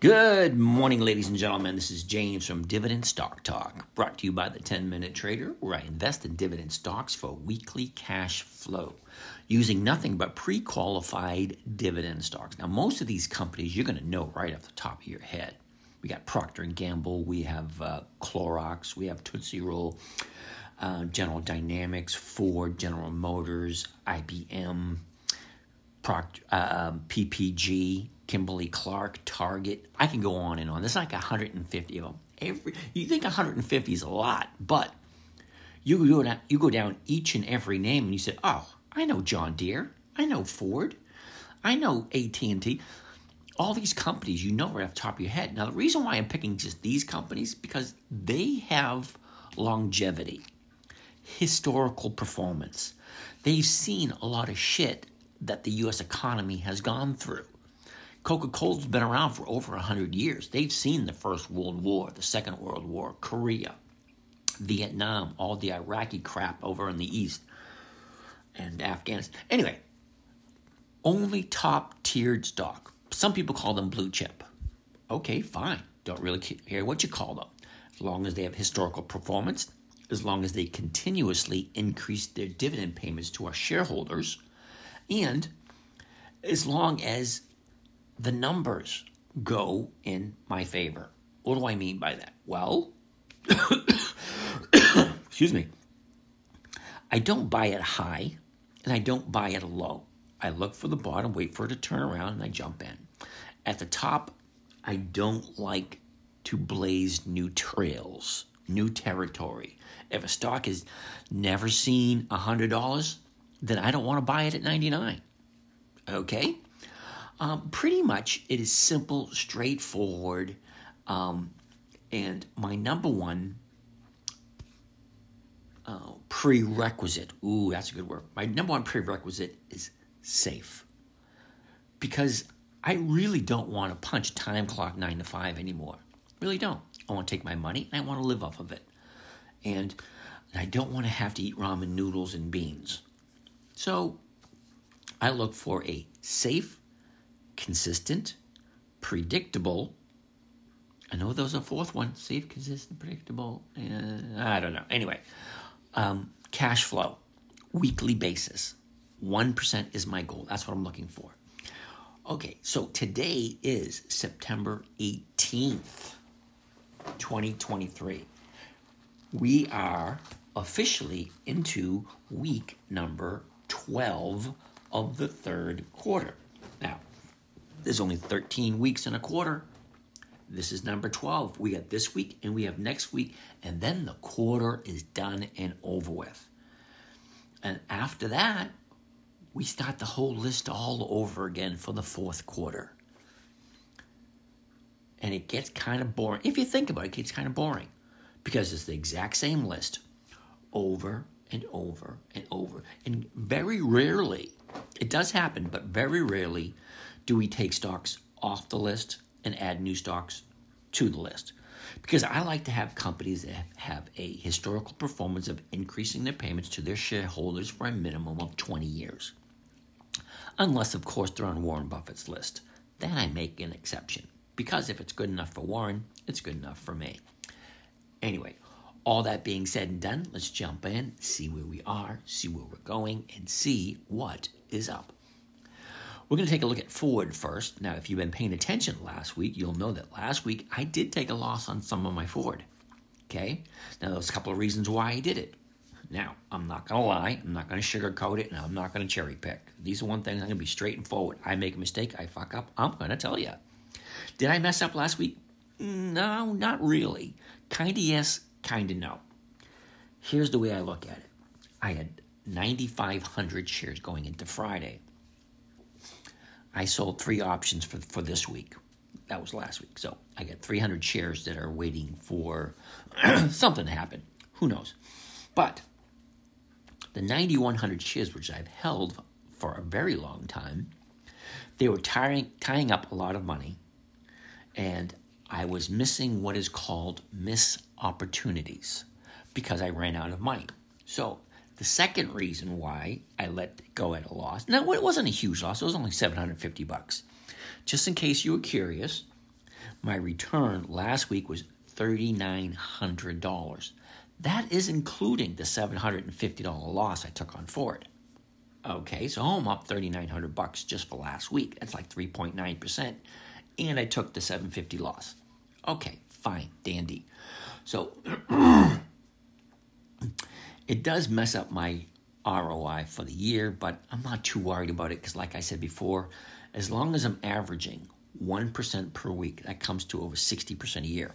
Good morning, ladies and gentlemen. This is James from Dividend Stock Talk, brought to you by the 10 Minute Trader, where I invest in dividend stocks for weekly cash flow using nothing but pre qualified dividend stocks. Now, most of these companies you're going to know right off the top of your head. We got Procter and Gamble, we have uh, Clorox, we have Tootsie Roll, uh, General Dynamics, Ford, General Motors, IBM, uh, um, PPG, Kimberly Clark, Target. I can go on and on. There's like 150 of them. Every you think 150 is a lot, but you go down, you go down each and every name and you say, "Oh, I know John Deere. I know Ford. I know AT&T." All these companies you know right off the top of your head. Now, the reason why I'm picking just these companies because they have longevity, historical performance. They've seen a lot of shit that the U.S. economy has gone through. Coca Cola's been around for over 100 years. They've seen the First World War, the Second World War, Korea, Vietnam, all the Iraqi crap over in the East, and Afghanistan. Anyway, only top tiered stock. Some people call them blue chip. Okay, fine. Don't really care what you call them. As long as they have historical performance, as long as they continuously increase their dividend payments to our shareholders, and as long as the numbers go in my favor. What do I mean by that? Well, excuse me. I don't buy it high and I don't buy it low. I look for the bottom, wait for it to turn around, and I jump in. At the top, I don't like to blaze new trails, new territory. If a stock has never seen $100, then I don't want to buy it at 99. Okay? Um, pretty much, it is simple, straightforward, um, and my number one uh, prerequisite. Ooh, that's a good word. My number one prerequisite is safe, because I really don't want to punch time clock nine to five anymore. Really don't. I want to take my money and I want to live off of it, and I don't want to have to eat ramen noodles and beans. So I look for a safe consistent, predictable. I know there's a fourth one safe, consistent, predictable. Uh, I don't know. Anyway, um, cash flow, weekly basis. 1% is my goal. That's what I'm looking for. Okay, so today is September 18th, 2023. We are officially into week number 12 of the third quarter. There's only 13 weeks in a quarter. This is number 12. We got this week and we have next week, and then the quarter is done and over with. And after that, we start the whole list all over again for the fourth quarter. And it gets kind of boring. If you think about it, it gets kind of boring because it's the exact same list over and over and over. And very rarely, it does happen, but very rarely do we take stocks off the list and add new stocks to the list? Because I like to have companies that have a historical performance of increasing their payments to their shareholders for a minimum of 20 years. Unless, of course, they're on Warren Buffett's list. Then I make an exception. Because if it's good enough for Warren, it's good enough for me. Anyway, all that being said and done, let's jump in, see where we are, see where we're going, and see what is up. We're going to take a look at Ford first. Now, if you've been paying attention last week, you'll know that last week I did take a loss on some of my Ford. Okay? Now, there's a couple of reasons why I did it. Now, I'm not going to lie, I'm not going to sugarcoat it, and I'm not going to cherry pick. These are one things I'm going to be straight and forward. I make a mistake, I fuck up, I'm going to tell you. Did I mess up last week? No, not really. Kind of yes, kind of no. Here's the way I look at it I had 9,500 shares going into Friday. I sold three options for, for this week. That was last week. So I got 300 shares that are waiting for something to happen. Who knows? But the 9,100 shares, which I've held for a very long time, they were tying, tying up a lot of money. And I was missing what is called miss opportunities because I ran out of money. So the second reason why I let go at a loss, now it wasn't a huge loss, it was only 750 bucks. Just in case you were curious, My return last week was $3,900. That is including the $750 loss I took on Ford. Okay, so I'm up 3,900 bucks just for last week. That's like 3.9%. And I took the 750 loss. Okay, fine, dandy. So it does mess up my ROI for the year, but I'm not too worried about it because, like I said before, as long as I'm averaging 1% per week, that comes to over 60% a year.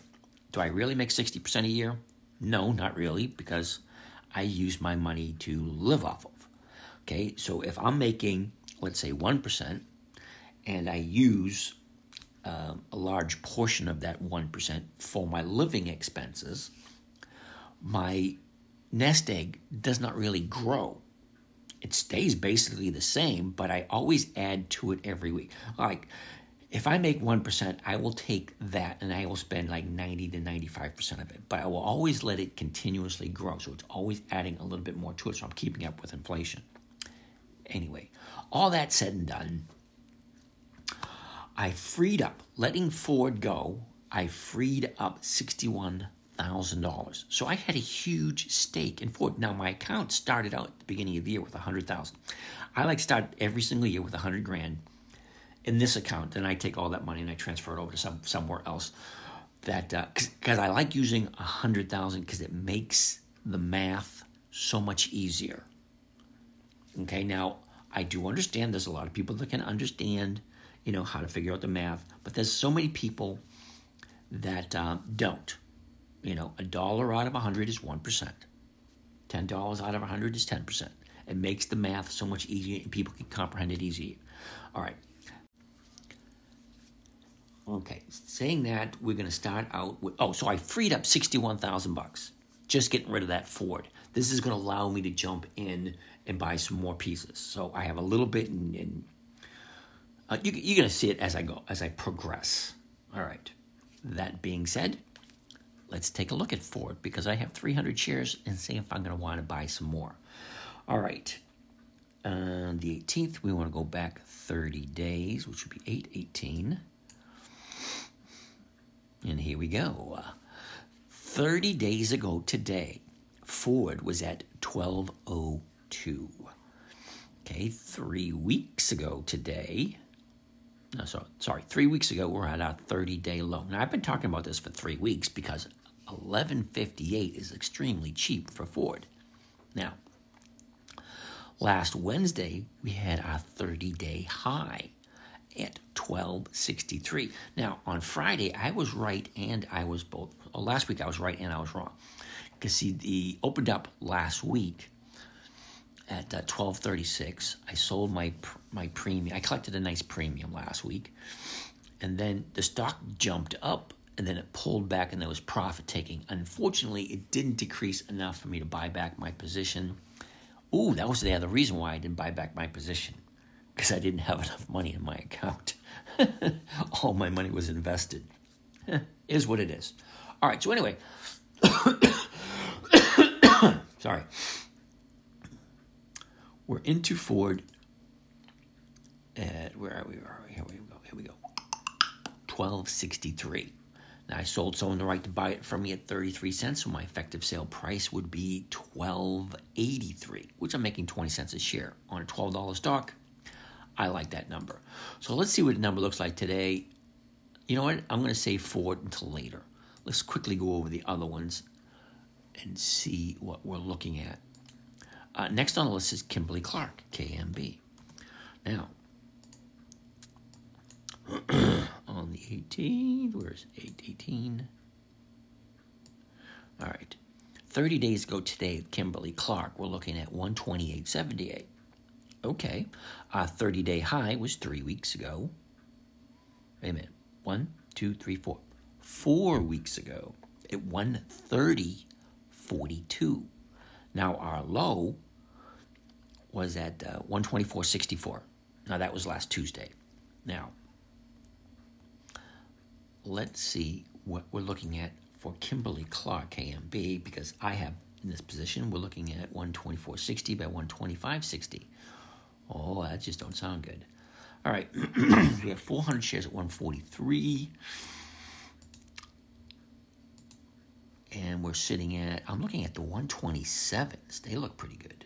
Do I really make 60% a year? No, not really, because I use my money to live off of. Okay, so if I'm making, let's say, 1%, and I use um, a large portion of that 1% for my living expenses, my nest egg does not really grow. It stays basically the same, but I always add to it every week. Like, if I make 1%, I will take that and I will spend like 90 to 95% of it. But I will always let it continuously grow. So it's always adding a little bit more to it. So I'm keeping up with inflation. Anyway, all that said and done, I freed up, letting Ford go, I freed up $61,000. So I had a huge stake in Ford. Now, my account started out at the beginning of the year with 100000 I like start every single year with 100 grand in this account. Then I take all that money and I transfer it over to some somewhere else. That because uh, I like using a hundred thousand because it makes the math so much easier. Okay, now I do understand there's a lot of people that can understand, you know, how to figure out the math, but there's so many people that um, don't. You know, a dollar out of a hundred is one percent. Ten dollars out of a hundred is ten percent. It makes the math so much easier, and people can comprehend it easier. All right. Okay, saying that, we're going to start out with. Oh, so I freed up sixty-one thousand bucks just getting rid of that Ford. This is going to allow me to jump in and buy some more pieces. So I have a little bit, and, uh, you, you're going to see it as I go, as I progress. All right. That being said, let's take a look at Ford because I have 300 shares and see if I'm going to want to buy some more. All right. On the 18th, we want to go back 30 days, which would be 818. And here we go. 30 days ago today, Ford was at 1202. Okay, three weeks ago today, no, so, sorry, three weeks ago, we're at our 30 day low. Now, I've been talking about this for three weeks because 1158 is extremely cheap for Ford. Now, last Wednesday, we had our 30 day high at 1263. Now, on Friday, I was right and I was both. Well, last week, I was right and I was wrong. Because, see, the opened up last week at uh, 1236. I sold my my premium. I collected a nice premium last week. And then the stock jumped up and then it pulled back and there was profit taking. Unfortunately, it didn't decrease enough for me to buy back my position. Ooh, that was the other reason why I didn't buy back my position because I didn't have enough money in my account. All my money was invested. is what it is. All right, so anyway, sorry. We're into Ford at, where are we? Here we go. Here we go. 1263. I sold someone the right to buy it from me at 33 cents, so my effective sale price would be 1283, which I'm making 20 cents a share on a $12 stock. I like that number. So let's see what the number looks like today. You know what? I'm going to say Ford until later. Let's quickly go over the other ones and see what we're looking at. Uh, next on the list is Kimberly Clark, KMB. Now, on the 18th, where's 818? All right. 30 days ago today, Kimberly Clark, we're looking at 128.78. Okay. Our 30 day high was three weeks ago. Wait a minute. One, two, three, four. Four weeks ago at 130.42. Now our low was at uh, 124.64. Now that was last Tuesday. Now, let's see what we're looking at for Kimberly Clark KMB because I have in this position, we're looking at 124.60 by 125.60. Oh, that just don't sound good. All right, we have 400 shares at 143. and we're sitting at, I'm looking at the 127s. They look pretty good.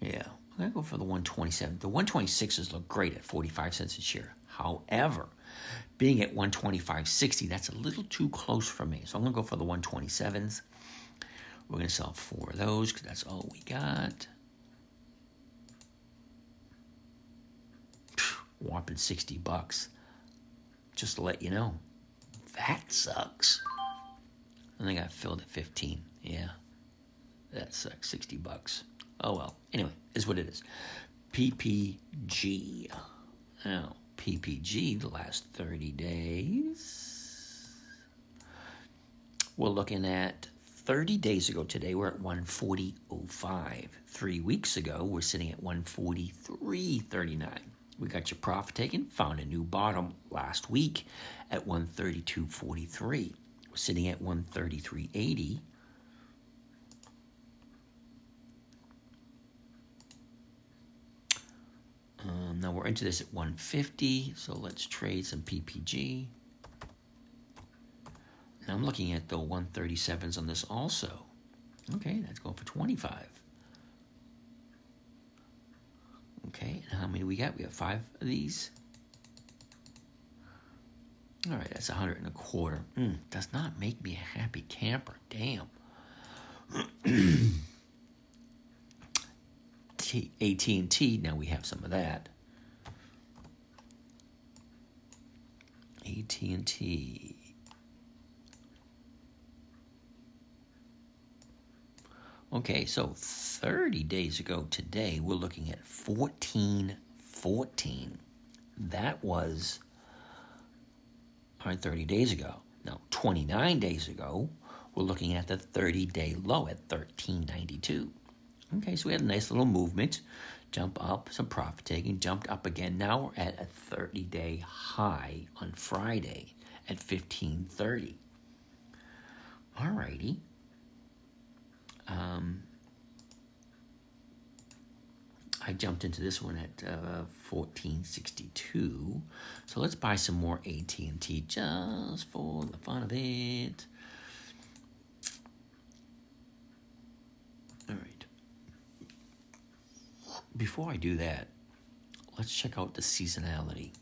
Yeah, I'm going to go for the 127. The 126s look great at 45 cents a share. However, being at 125.60, that's a little too close for me. So I'm going to go for the 127s. We're going to sell four of those because that's all we got. Whopping 60 bucks. Just to let you know. That sucks. I got filled at 15. Yeah. That sucks. 60 bucks. Oh well. Anyway, is what it is. PPG. Now, PPG, the last 30 days. We're looking at 30 days ago today, we're at 140.05. Three weeks ago, we're sitting at 143.39. We got your profit taken, found a new bottom last week at 132.43. We're sitting at 133.80. Um, now we're into this at 150, so let's trade some PPG. Now I'm looking at the 137s on this also. Okay, that's going for 25. Okay, and how many we got? We have five of these. All right, that's a hundred and a quarter. Mm, does not make me a happy camper. Damn. AT&T, now we have some of that. AT&T. Okay, so 30 days ago today, we're looking at 1414. That was, all right, 30 days ago. Now, 29 days ago, we're looking at the 30 day low at 1392. Okay, so we had a nice little movement, jump up, some profit taking, jumped up again. Now we're at a 30 day high on Friday at 1530. All righty. Um, I jumped into this one at uh, 1462. So let's buy some more AT&T just for the fun of it. All right. Before I do that, let's check out the seasonality.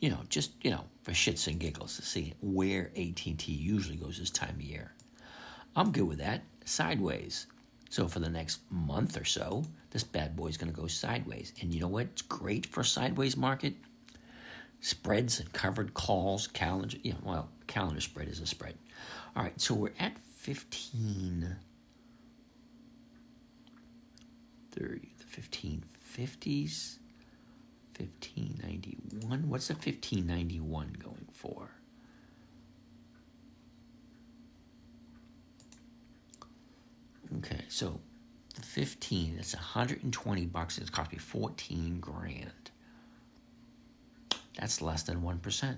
You know, just, you know, for shits and giggles to see where AT&T usually goes this time of year. I'm good with that sideways. So for the next month or so, this bad boy is going to go sideways. And you know what's great for sideways market? Spreads and covered calls, calendar. Yeah, well, calendar spread is a spread. All right, so we're at 15. 30, the 1550s. 1591. What's the 1591 going for? Okay, so the 15, it's 120 bucks. It's cost me 14 grand. That's less than 1%.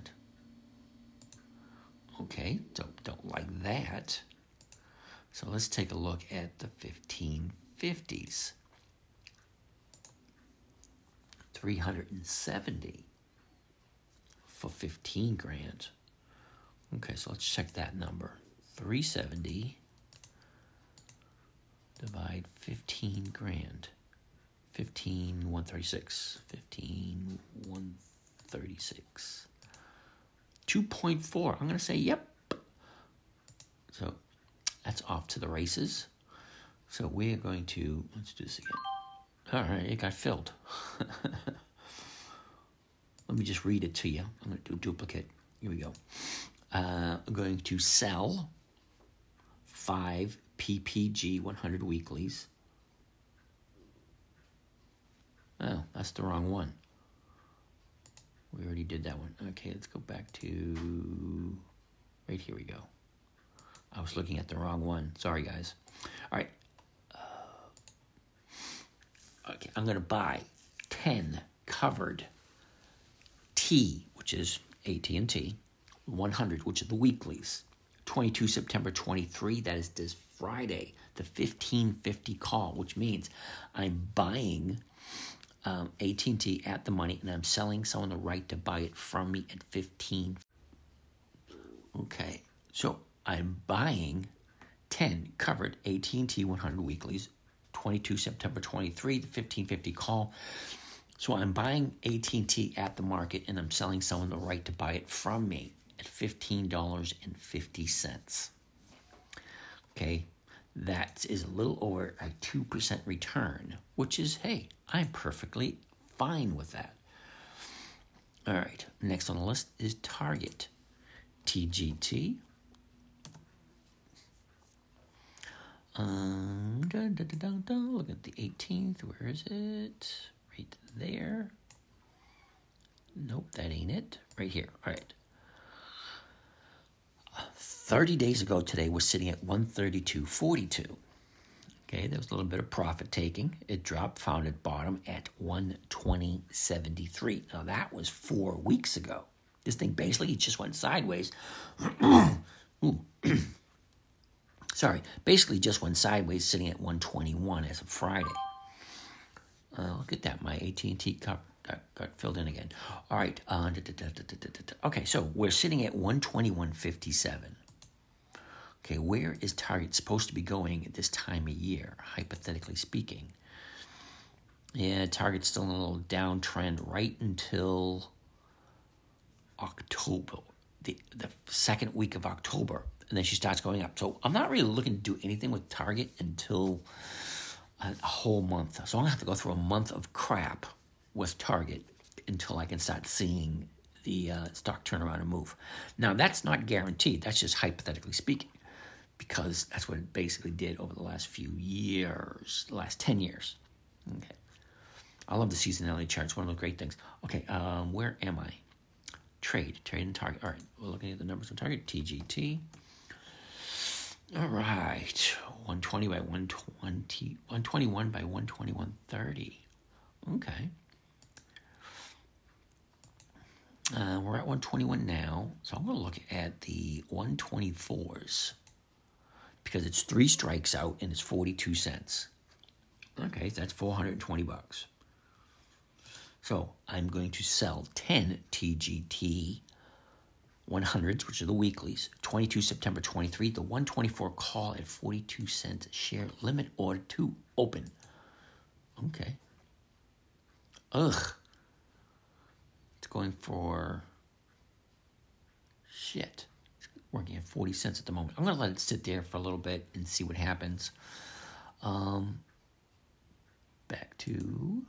Okay, don't, don't like that. So let's take a look at the 1550s. 370 for 15 grand. Okay, so let's check that number. 370 divide 15 grand. 15 136. 15 136. 2.4. I'm going to say yep. So that's off to the races. So we are going to, let's do this again. All right, it got filled. Let me just read it to you. I'm going to do duplicate. Here we go. Uh, I'm going to sell five PPG 100 weeklies. Oh, that's the wrong one. We already did that one. Okay, let's go back to right here we go. I was looking at the wrong one. Sorry, guys. All right. Okay, I'm going to buy 10 covered T, which is AT&T, 100, which are the weeklies. 22 September 23, that is this Friday, the 1550 call, which means I'm buying um, AT&T at the money and I'm selling someone the right to buy it from me at 15 Okay, so I'm buying 10 covered AT&T 100 weeklies, 22 September 23, the 1550 call. So I'm buying AT&T at the market and I'm selling someone the right to buy it from me at $15.50. Okay, that is a little over a 2% return, which is, hey, I'm perfectly fine with that. All right, next on the list is Target. TGT. Um, Look at the 18th. Where is it? Right there. Nope, that ain't it. Right here. All right. 30 days ago today, we're sitting at 132.42. Okay, there was a little bit of profit taking. It dropped, found at bottom at 120.73. Now, that was four weeks ago. This thing basically just went sideways. Sorry, basically just went sideways, sitting at 121 as of Friday. Uh, look at that, my AT&T got, got, got filled in again. All right, uh, da, da, da, okay, so we're sitting at 121.57. Okay, where is Target supposed to be going at this time of year, hypothetically speaking? Yeah, Target's still in a little downtrend right until October, the, the second week of October, and then she starts going up. So I'm not really looking to do anything with Target until a, a whole month. So I'm gonna have to go through a month of crap with Target until I can start seeing the uh, stock turn around and move. Now that's not guaranteed. That's just hypothetically speaking, because that's what it basically did over the last few years, the last ten years. Okay. I love the seasonality charts. One of the great things. Okay, um, where am I? trade, trade and target. All right, we're looking at the numbers on target, TGT. All right, 120 by 120, 121 by 121.30. Okay. Uh, we're at 121 now, so I'm going to look at the 124s because it's three strikes out and it's 42 cents. Okay, so that's 420 bucks. So I'm going to sell 10 TGT 100s, which are the weeklies. 22 September 23, the 124 call at 42 cents share limit order to open. Okay. Ugh. It's going for shit. It's working at 40 cents at the moment. I'm going to let it sit there for a little bit and see what happens. Um, back to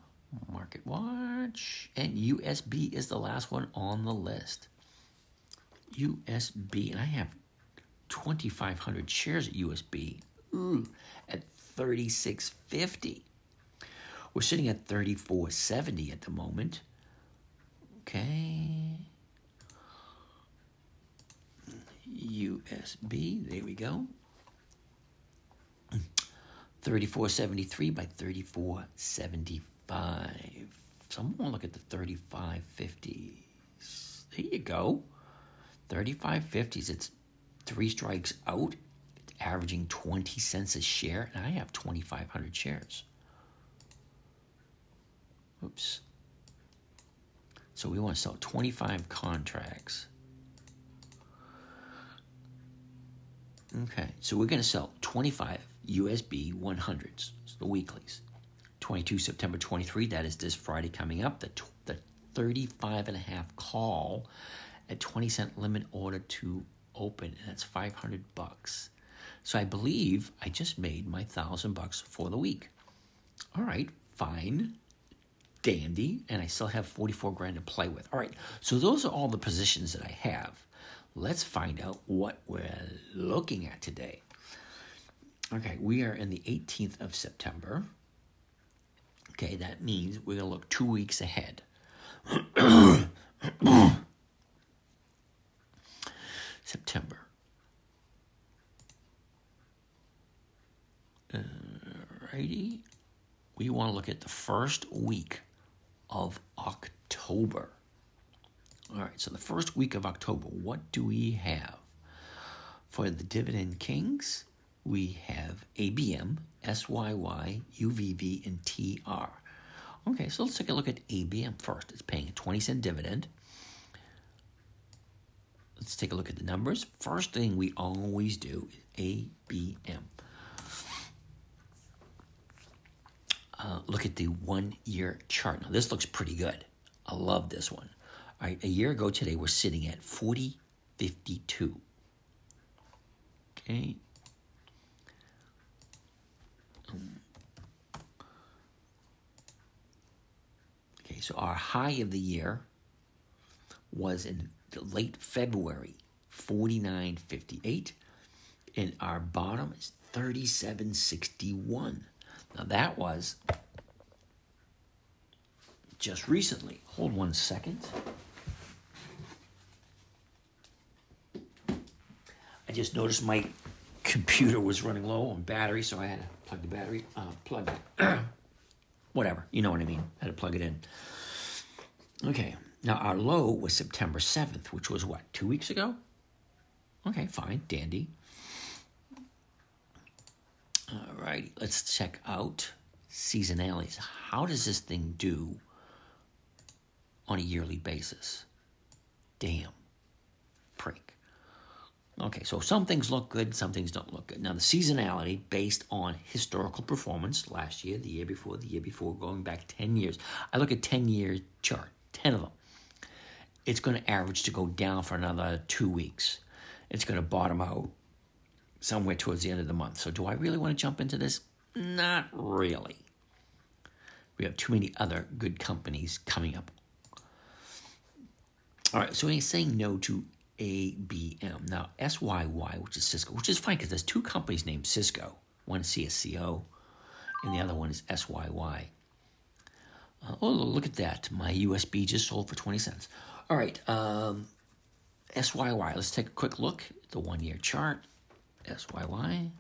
Market Watch. And USB is the last one on the list. USB, and I have 2,500 shares at USB Ooh, mm, at 36.50. We're sitting at 34.70 at the moment. Okay. USB, there we go. 34.73 by 34.75. So I'm gonna look at the 3550s. There you go. 3550s. It's three strikes out. It's averaging 20 cents a share, and I have 2,500 shares. Oops. So we want to sell 25 contracts. Okay, so we're going to sell 25 USB 100s, so the weeklies. 22 September 23, that is this Friday coming up, the, the 35 and a half call at 20 cent limit order to open, and that's 500 bucks. So I believe I just made my thousand bucks for the week. All right, fine, dandy, and I still have 44 grand to play with. All right, so those are all the positions that I have. Let's find out what we're looking at today. Okay, we are in the 18th of September. Okay, that means we're to look two weeks ahead. September. Alrighty. We want to look at the first week of October. All right, so the first week of October, what do we have? For the Dividend Kings, we have ABM, SYY, UVV, and TR. Okay, so let's take a look at ABM first. It's paying a 20 cent dividend. Let's take a look at the numbers. First thing we always do is ABM. Uh, look at the one year chart. Now, this looks pretty good. I love this one. All right, a year ago today, we're sitting at 4052. Okay. Okay, so our high of the year was in late February, 49.58, and our bottom is 37.61. Now that was just recently. Hold one second. I just noticed my computer was running low on battery, so I had to plug the battery, uh, plug it. Whatever, you know what I mean. I had to plug it in. Okay, now our low was September 7th, which was what, two weeks ago? Okay, fine, dandy. All right, let's check out seasonalities. How does this thing do on a yearly basis? Damn, prick. Okay, so some things look good, some things don't look good. Now, the seasonality based on historical performance last year, the year before, the year before, going back 10 years. I look at 10 year chart, 10 of them. It's going to average to go down for another two weeks. It's going to bottom out somewhere towards the end of the month. So, do I really want to jump into this? Not really. We have too many other good companies coming up. All right, so he's saying no to ABM. Now, SYY, which is Sysco, which is fine because there's two companies named Cisco. One is CSCO, and the other one is SYY. Uh, oh, look at that. My USB just sold for 20 cents. All right, um, SYY. Let's take a quick look at the one year chart. SYY.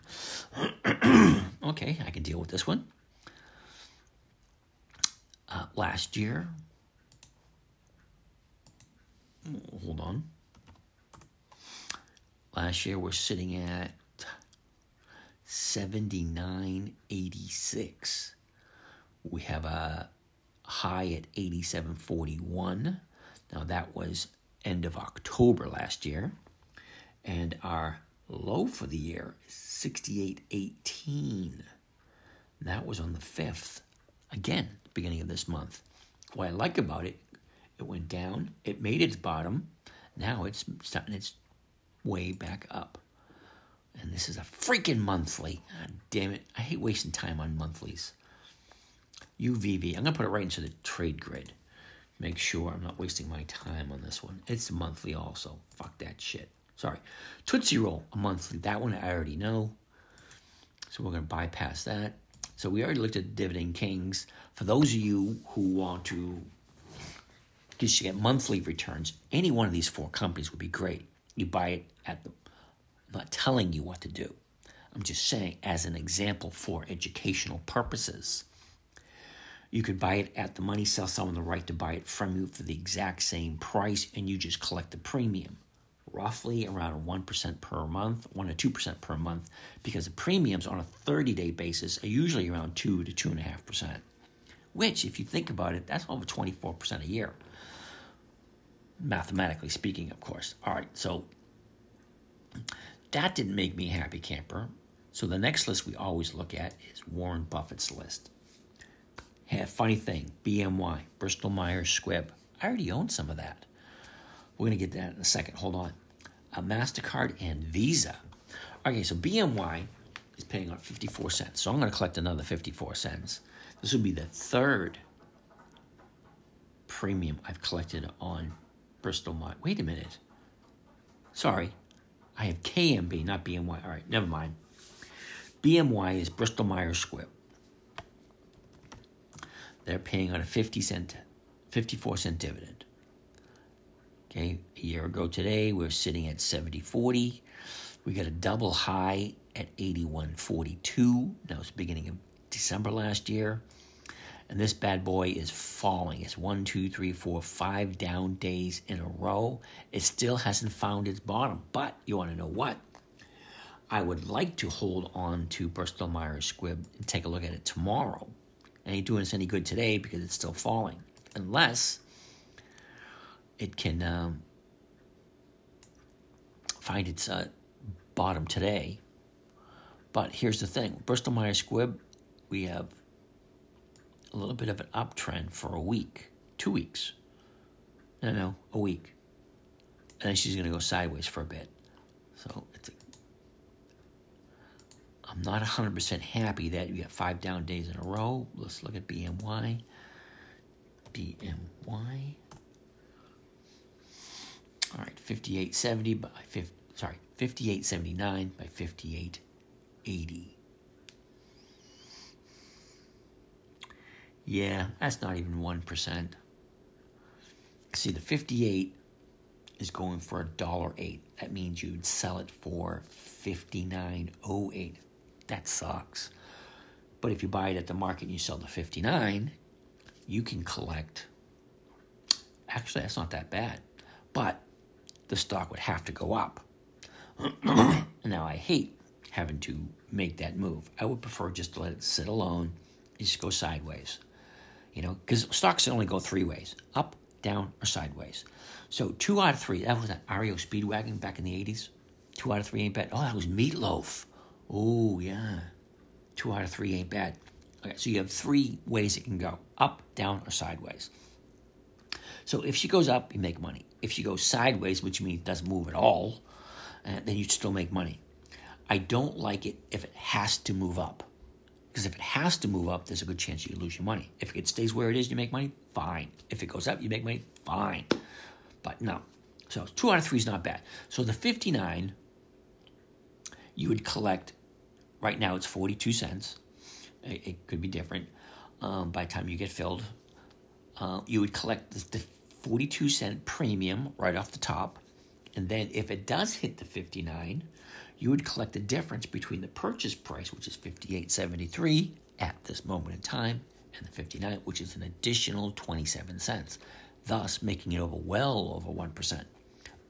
okay, I can deal with this one. Uh, last year, hold on. Last year we're sitting at 79.86. We have a high at 87.41. Now that was end of October last year. And our low for the year is 68.18. That was on the 5th. Again, beginning of this month. What I like about it, it went down, it made its bottom, now it's starting its way back up. And this is a freaking monthly. God damn it. I hate wasting time on monthlies. UVV. I'm going to put it right into the trade grid. Make sure I'm not wasting my time on this one. It's monthly also. Fuck that shit. Sorry. Tootsie Roll, a monthly. That one I already know. So we're going to bypass that. So we already looked at Dividend Kings. For those of you who want to just get monthly returns, any one of these four companies would be great. You buy it at the, I'm not telling you what to do. I'm just saying as an example for educational purposes. You could buy it at the money, sell someone the right to buy it from you for the exact same price, and you just collect the premium. Roughly around 1% per month, 1 to 2% per month, because the premiums on a 30 day basis are usually around 2 to 2.5%. Which, if you think about it, that's over 24% a year. Mathematically speaking, of course. All right, so that didn't make me a happy camper. So the next list we always look at is Warren Buffett's list. Hey, funny thing, BMY, Bristol Myers Squibb. I already own some of that. We're going to get that in a second. Hold on. A MasterCard and Visa. Okay, so BMY is paying out 54 cents. So I'm going to collect another 54 cents. This will be the third premium I've collected on Bristol Myers. Wait a minute. Sorry. I have KMB, not BMY. All right, never mind. BMY is Bristol Myers Squibb. They're paying on a 50 cent, 54 cent dividend. Okay, a year ago today, we are sitting at 70.40. We got a double high at 81.42. That was beginning of December last year. And this bad boy is falling. It's one, two, three, four, five down days in a row. It still hasn't found its bottom. But you want to know what? I would like to hold on to Bristol Myers Squibb and take a look at it tomorrow ain't doing us any good today because it's still falling. Unless it can um, find its uh, bottom today. But here's the thing Bristol Myers Squibb, we have a little bit of an uptrend for a week, two weeks. No, no, a week. And then she's going to go sideways for a bit. So I'm not 100% happy that you got five down days in a row. Let's look at BMY. BMY. All right, 5870 by 50, sorry, 5879 by 5880. Yeah, that's not even 1%. See, the 58 is going for a dollar eight. That means you'd sell it for 59.08. That sucks. But if you buy it at the market and you sell the 59, you can collect. Actually, that's not that bad. But the stock would have to go up. now, I hate having to make that move. I would prefer just to let it sit alone, just go sideways. You know, because stocks only go three ways up, down, or sideways. So, two out of three, that was an REO Speedwagon back in the 80s. Two out of three ain't bad. Oh, that was Meatloaf. Oh, yeah. Two out of three ain't bad. Okay, so you have three ways it can go up, down, or sideways. So if she goes up, you make money. If she goes sideways, which means it doesn't move at all, uh, then you still make money. I don't like it if it has to move up. Because if it has to move up, there's a good chance you lose your money. If it stays where it is, you make money, fine. If it goes up, you make money, fine. But no. So two out of three is not bad. So the 59, you would collect, right now it's 42 cents. It, it could be different um, by the time you get filled. Uh, you would collect the, the 42 cent premium right off the top. And then if it does hit the 59, you would collect the difference between the purchase price, which is 58.73 at this moment in time, and the 59, which is an additional 27 cents, thus making it over well over 1%.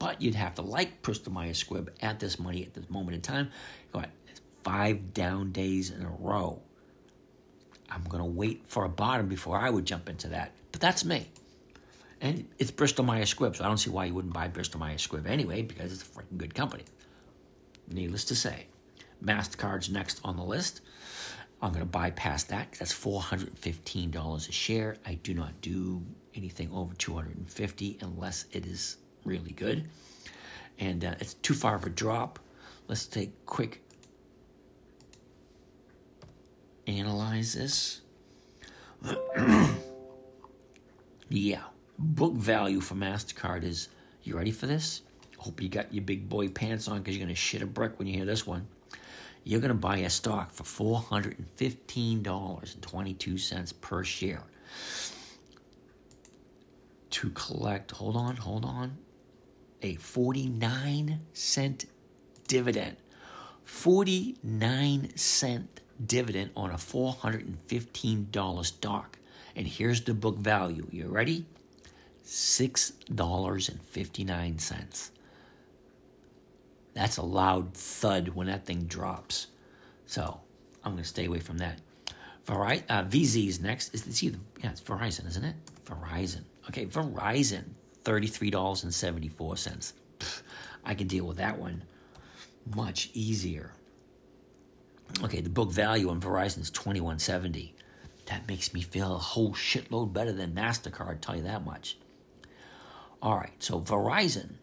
But you'd have to like Bristol Myers Squibb at this money at this moment in time. Go ahead, five down days in a row. I'm going to wait for a bottom before I would jump into that. But that's me. And it's Bristol Myers Squibb, so I don't see why you wouldn't buy Bristol Myers Squibb anyway, because it's a freaking good company. Needless to say, MasterCard's next on the list. I'm going to bypass that. That's $415 a share. I do not do anything over 250 unless it is really good. And uh, it's too far of a drop. Let's take quick analyze this. yeah, book value for MasterCard is, you ready for this? Hope you got your big boy pants on because you're going to shit a brick when you hear this one. You're going to buy a stock for $415.22 per share to collect, hold on, hold on, a 49 cent dividend. 49 cent dividend on a $415 stock. And here's the book value. You ready? $6.59. That's a loud thud when that thing drops. So I'm going to stay away from that. Verizon, uh, VZ is next. Is it's either, yeah, it's Verizon, isn't it? Verizon. Okay, Verizon, $33.74. I can deal with that one much easier. Okay, the book value on Verizon is 2170. That makes me feel a whole shitload better than MasterCard, tell you that much. All right, so Verizon.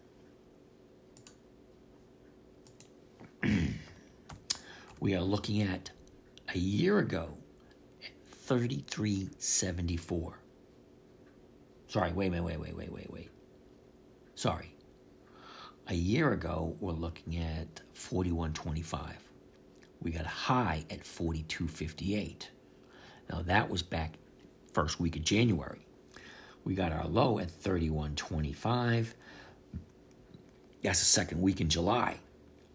we are looking at a year ago at 3374. Sorry, wait, wait, wait, wait, wait, wait, wait. Sorry. A year ago, we're looking at 4125 we got a high at 42.58. Now that was back first week of January. We got our low at 31.25. That's the second week in July.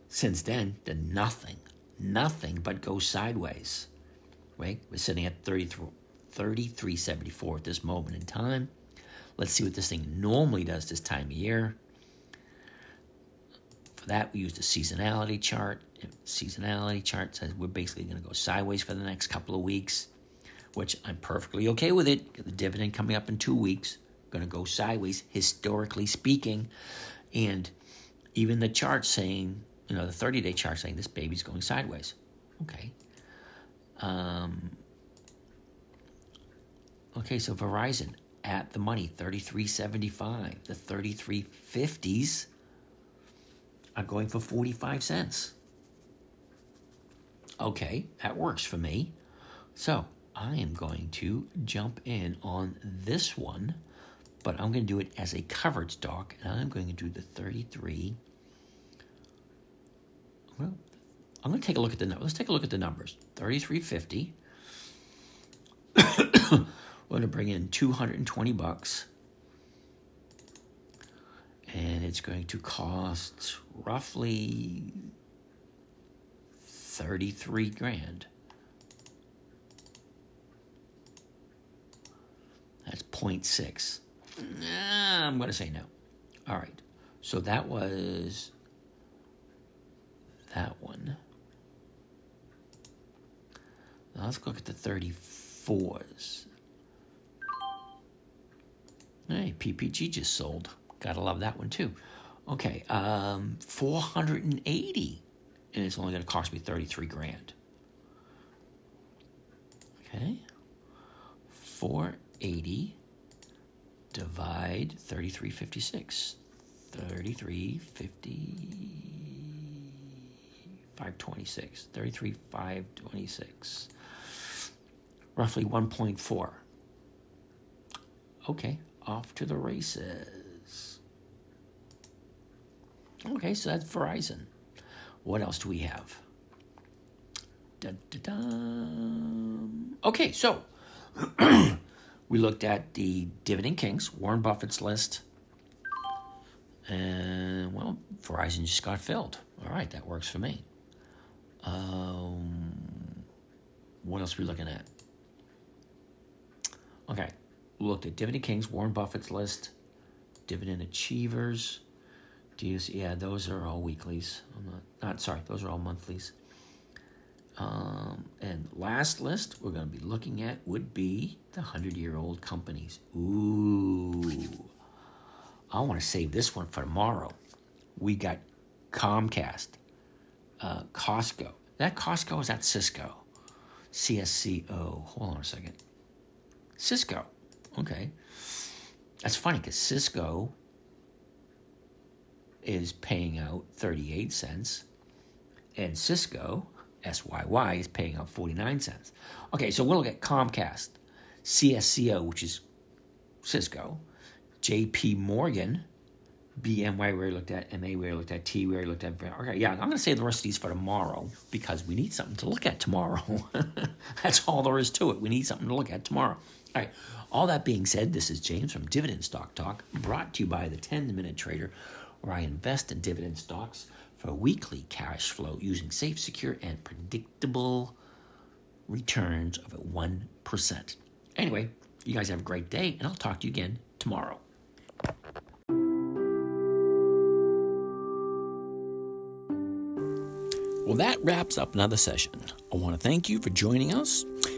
Since then, did nothing, nothing but go sideways. Right? We're sitting at 33.74 at this moment in time. Let's see what this thing normally does this time of year. For that, we use the seasonality chart seasonality chart says we're basically going to go sideways for the next couple of weeks, which I'm perfectly okay with it. The dividend coming up in two weeks, going to go sideways, historically speaking. And even the chart saying, you know, the 30 day chart saying this baby's going sideways. Okay. Um, okay, so Verizon at the money, 33.75. The 33.50s are going for 45 cents. Okay, that works for me. So I am going to jump in on this one, but I'm going to do it as a covered stock, and I'm going to do the 33. Well, I'm going to take a look at the numbers. Let's take a look at the numbers. 3350. We're going to bring in 220 bucks. And it's going to cost roughly 33 grand. That's 0.6. Nah, I'm going to say no. All right. So that was that one. Now let's look at the 34s. Hey, PPG just sold. Gotta love that one too. Okay, um, 480 and it's only going to cost me 33 grand. Okay. 480 divide 3356. 3350 526. 33 526. Roughly 1.4. Okay, off to the races. Okay, so that's Verizon. What else do we have? Dun, dun, dun. Okay, so we looked at the Dividend Kings, Warren Buffett's list. And, well, Verizon just got filled. All right, that works for me. Um, what else are we looking at? Okay, looked at Dividend Kings, Warren Buffett's list, Dividend Achievers, do you see? Yeah, those are all weeklies. I'm not, not sorry, those are all monthlies. Um, and last list we're going to be looking at would be the 100 year old companies. Ooh. I want to save this one for tomorrow. We got Comcast, uh, Costco. That Costco is at Cisco. CSCO. Hold on a second. Cisco. Okay. That's funny because Cisco is paying out 38 cents, and Sysco, SYY, is paying out 49 cents. Okay, so we'll look at Comcast, CSCO, which is Cisco, JP Morgan, BMY we looked at, MA we looked at, T we looked at. Okay, yeah, I'm going to save the rest of these for tomorrow because we need something to look at tomorrow. That's all there is to it. We need something to look at tomorrow. All right, all that being said, this is James from Dividend Stock Talk, brought to you by the 10 Minute Trader where I invest in dividend stocks for weekly cash flow using safe, secure, and predictable returns of 1%. Anyway, you guys have a great day, and I'll talk to you again tomorrow. Well, that wraps up another session. I want to thank you for joining us.